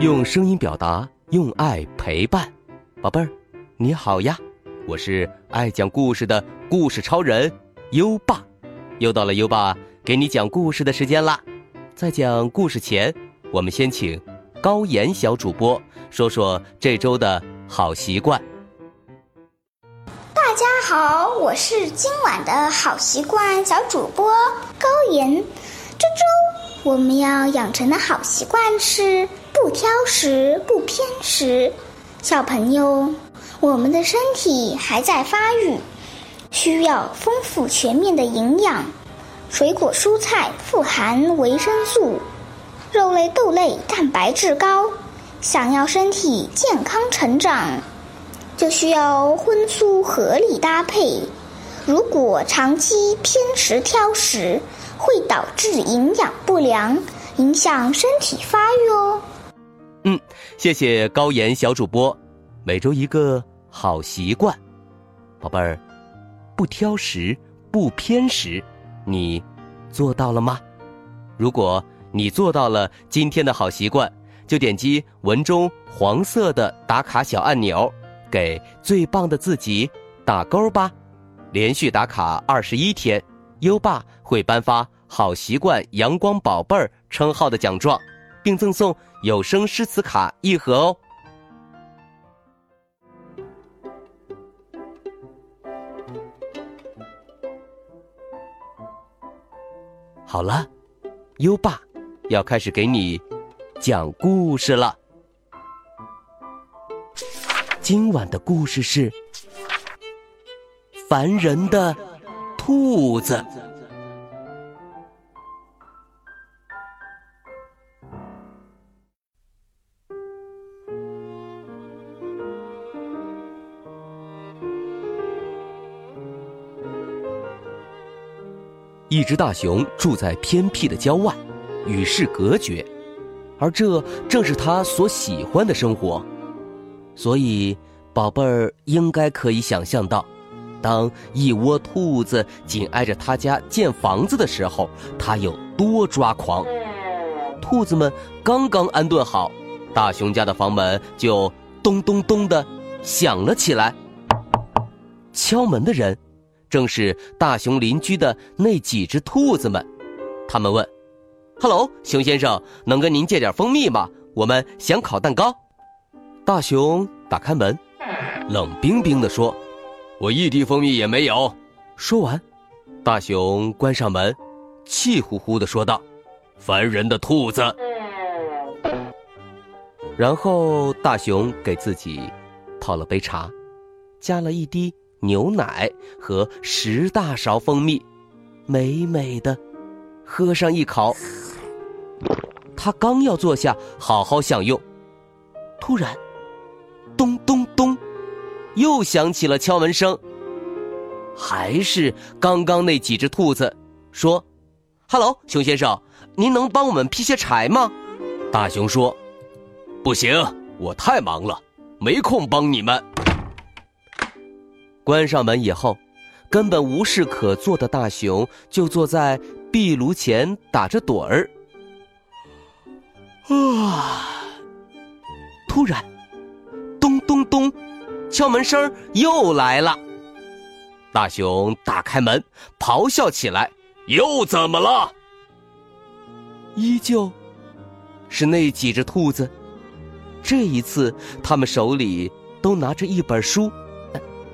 用声音表达，用爱陪伴，宝贝儿，你好呀！我是爱讲故事的故事超人优爸，又到了优爸给你讲故事的时间啦。在讲故事前，我们先请高岩小主播说说这周的好习惯。大家好，我是今晚的好习惯小主播高岩。这周我们要养成的好习惯是。不挑食，不偏食。小朋友，我们的身体还在发育，需要丰富全面的营养。水果蔬菜富含维生素，肉类豆类蛋白质高。想要身体健康成长，就需要荤素合理搭配。如果长期偏食挑食，会导致营养不良，影响身体发育哦。嗯，谢谢高岩小主播。每周一个好习惯，宝贝儿，不挑食，不偏食，你做到了吗？如果你做到了今天的好习惯，就点击文中黄色的打卡小按钮，给最棒的自己打勾吧。连续打卡二十一天，优爸会颁发“好习惯阳光宝贝儿”称号的奖状。并赠送有声诗词卡一盒哦。好了，优爸要开始给你讲故事了。今晚的故事是烦人的兔子。一只大熊住在偏僻的郊外，与世隔绝，而这正是他所喜欢的生活。所以，宝贝儿应该可以想象到，当一窝兔子紧挨着他家建房子的时候，他有多抓狂。兔子们刚刚安顿好，大熊家的房门就咚咚咚的响了起来。敲门的人。正是大熊邻居的那几只兔子们，他们问：“Hello，熊先生，能跟您借点蜂蜜吗？我们想烤蛋糕。”大熊打开门，冷冰冰地说：“我一滴蜂蜜也没有。”说完，大熊关上门，气呼呼地说道：“烦人的兔子。”然后大熊给自己泡了杯茶，加了一滴。牛奶和十大勺蜂蜜，美美的喝上一口。他刚要坐下好好享用，突然，咚咚咚，又响起了敲门声。还是刚刚那几只兔子说：“Hello，熊先生，您能帮我们劈些柴吗？”大熊说：“不行，我太忙了，没空帮你们。”关上门以后，根本无事可做的大熊就坐在壁炉前打着盹儿。啊！突然，咚咚咚，敲门声又来了。大熊打开门，咆哮起来：“又怎么了？”依旧是那几只兔子，这一次他们手里都拿着一本书。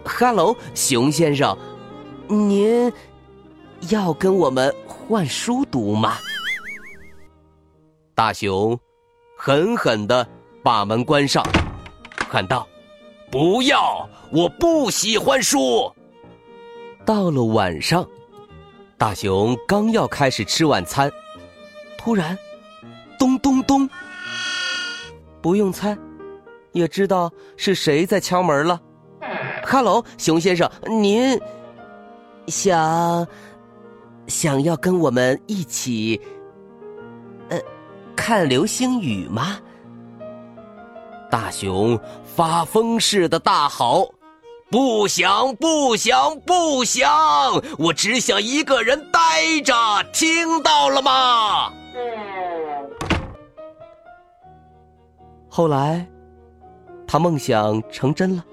哈喽，熊先生，您要跟我们换书读吗？大熊狠狠的把门关上，喊道：“不要！我不喜欢书。”到了晚上，大熊刚要开始吃晚餐，突然，咚咚咚，不用猜，也知道是谁在敲门了。哈喽，熊先生，您想想要跟我们一起呃看流星雨吗？大熊发疯似的大吼：“不想，不想，不想！我只想一个人待着，听到了吗？”后来，他梦想成真了，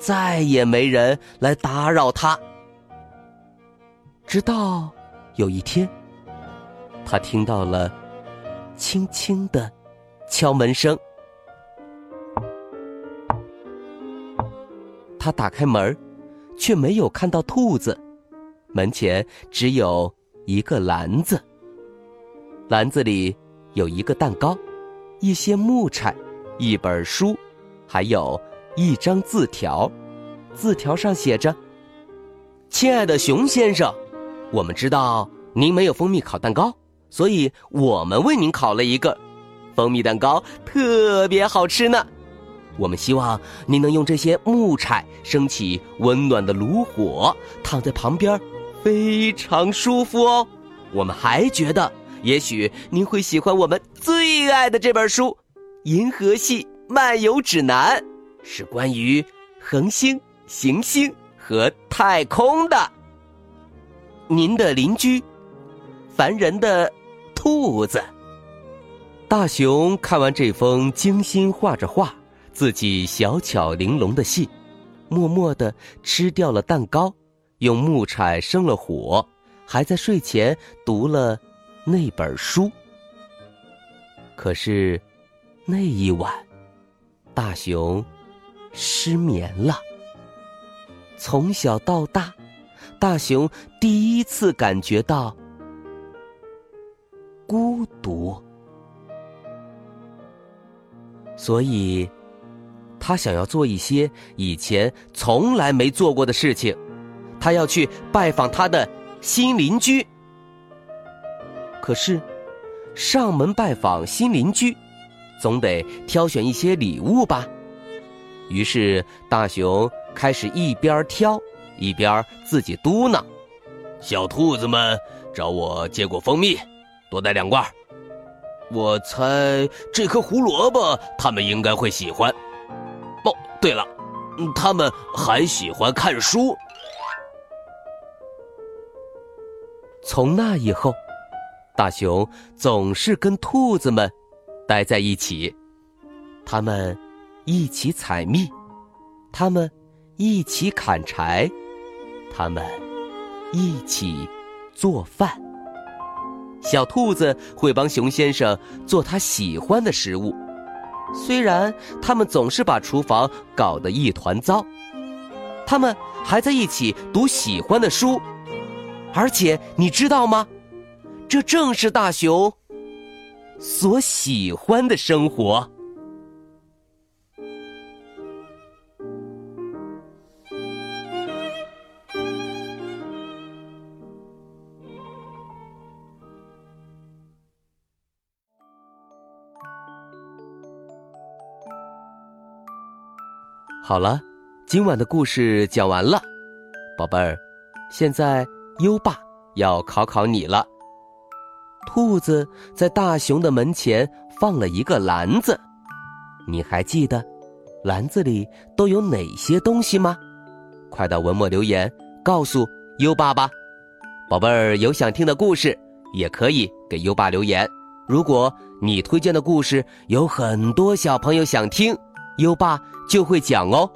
再也没人来打扰他。直到有一天，他听到了轻轻的敲门声。他打开门，却没有看到兔子，门前只有一个篮子。篮子里有一个蛋糕，一些木柴，一本书，还有一张字条。字条上写着：“亲爱的熊先生，我们知道您没有蜂蜜烤蛋糕，所以我们为您烤了一个蜂蜜蛋糕，特别好吃呢。”我们希望您能用这些木柴升起温暖的炉火，躺在旁边，非常舒服哦。我们还觉得，也许您会喜欢我们最爱的这本书《银河系漫游指南》，是关于恒星、行星和太空的。您的邻居，烦人的兔子。大熊看完这封精心画着画。自己小巧玲珑的信，默默的吃掉了蛋糕，用木柴生了火，还在睡前读了那本书。可是，那一晚，大熊失眠了。从小到大，大熊第一次感觉到孤独，所以。他想要做一些以前从来没做过的事情，他要去拜访他的新邻居。可是，上门拜访新邻居，总得挑选一些礼物吧。于是，大熊开始一边挑，一边自己嘟囔：“小兔子们找我借过蜂蜜，多带两罐。我猜这颗胡萝卜他们应该会喜欢。”哦对了，他们还喜欢看书。从那以后，大熊总是跟兔子们待在一起，他们一起采蜜，他们一起砍柴，他们一起做饭。小兔子会帮熊先生做他喜欢的食物。虽然他们总是把厨房搞得一团糟，他们还在一起读喜欢的书，而且你知道吗？这正是大熊所喜欢的生活。好了，今晚的故事讲完了，宝贝儿，现在优爸要考考你了。兔子在大熊的门前放了一个篮子，你还记得篮子里都有哪些东西吗？快到文末留言告诉优爸吧。宝贝儿有想听的故事，也可以给优爸留言。如果你推荐的故事有很多小朋友想听。优爸就会讲哦。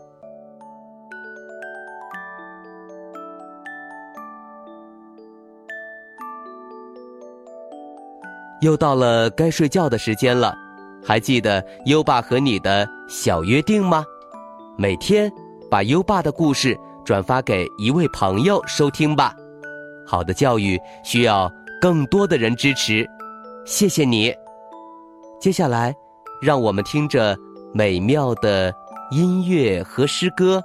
又到了该睡觉的时间了，还记得优爸和你的小约定吗？每天把优爸的故事转发给一位朋友收听吧。好的教育需要更多的人支持，谢谢你。接下来，让我们听着。美妙的音乐和诗歌，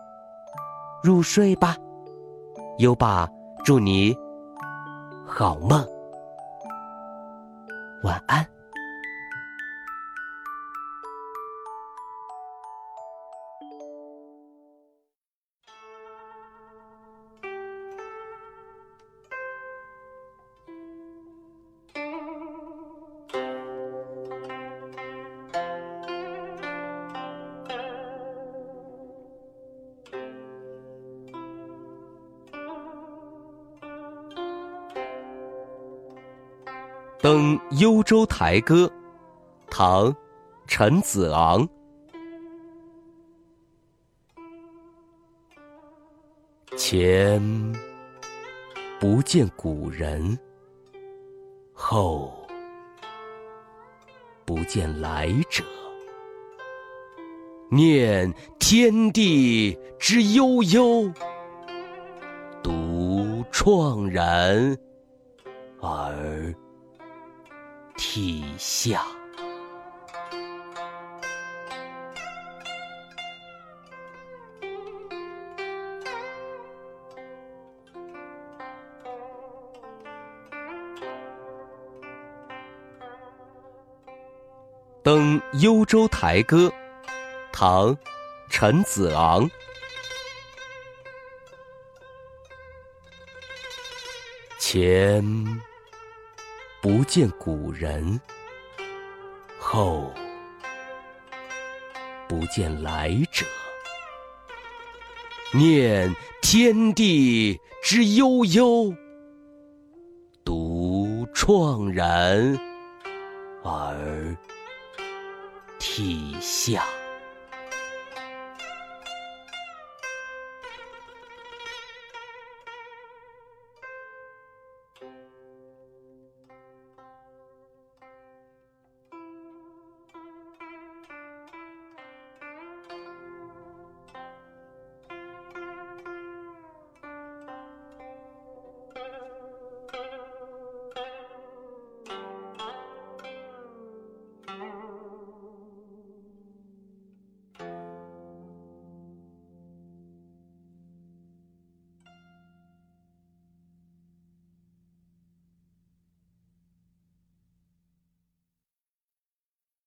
入睡吧，优爸，祝你好梦，晚安。登幽州台歌，唐，陈子昂。前不见古人，后不见来者。念天地之悠悠，独怆然而涕下。《登幽州台歌》，唐·陈子昂。前不见古人，后不见来者。念天地之悠悠，独怆然而。涕下。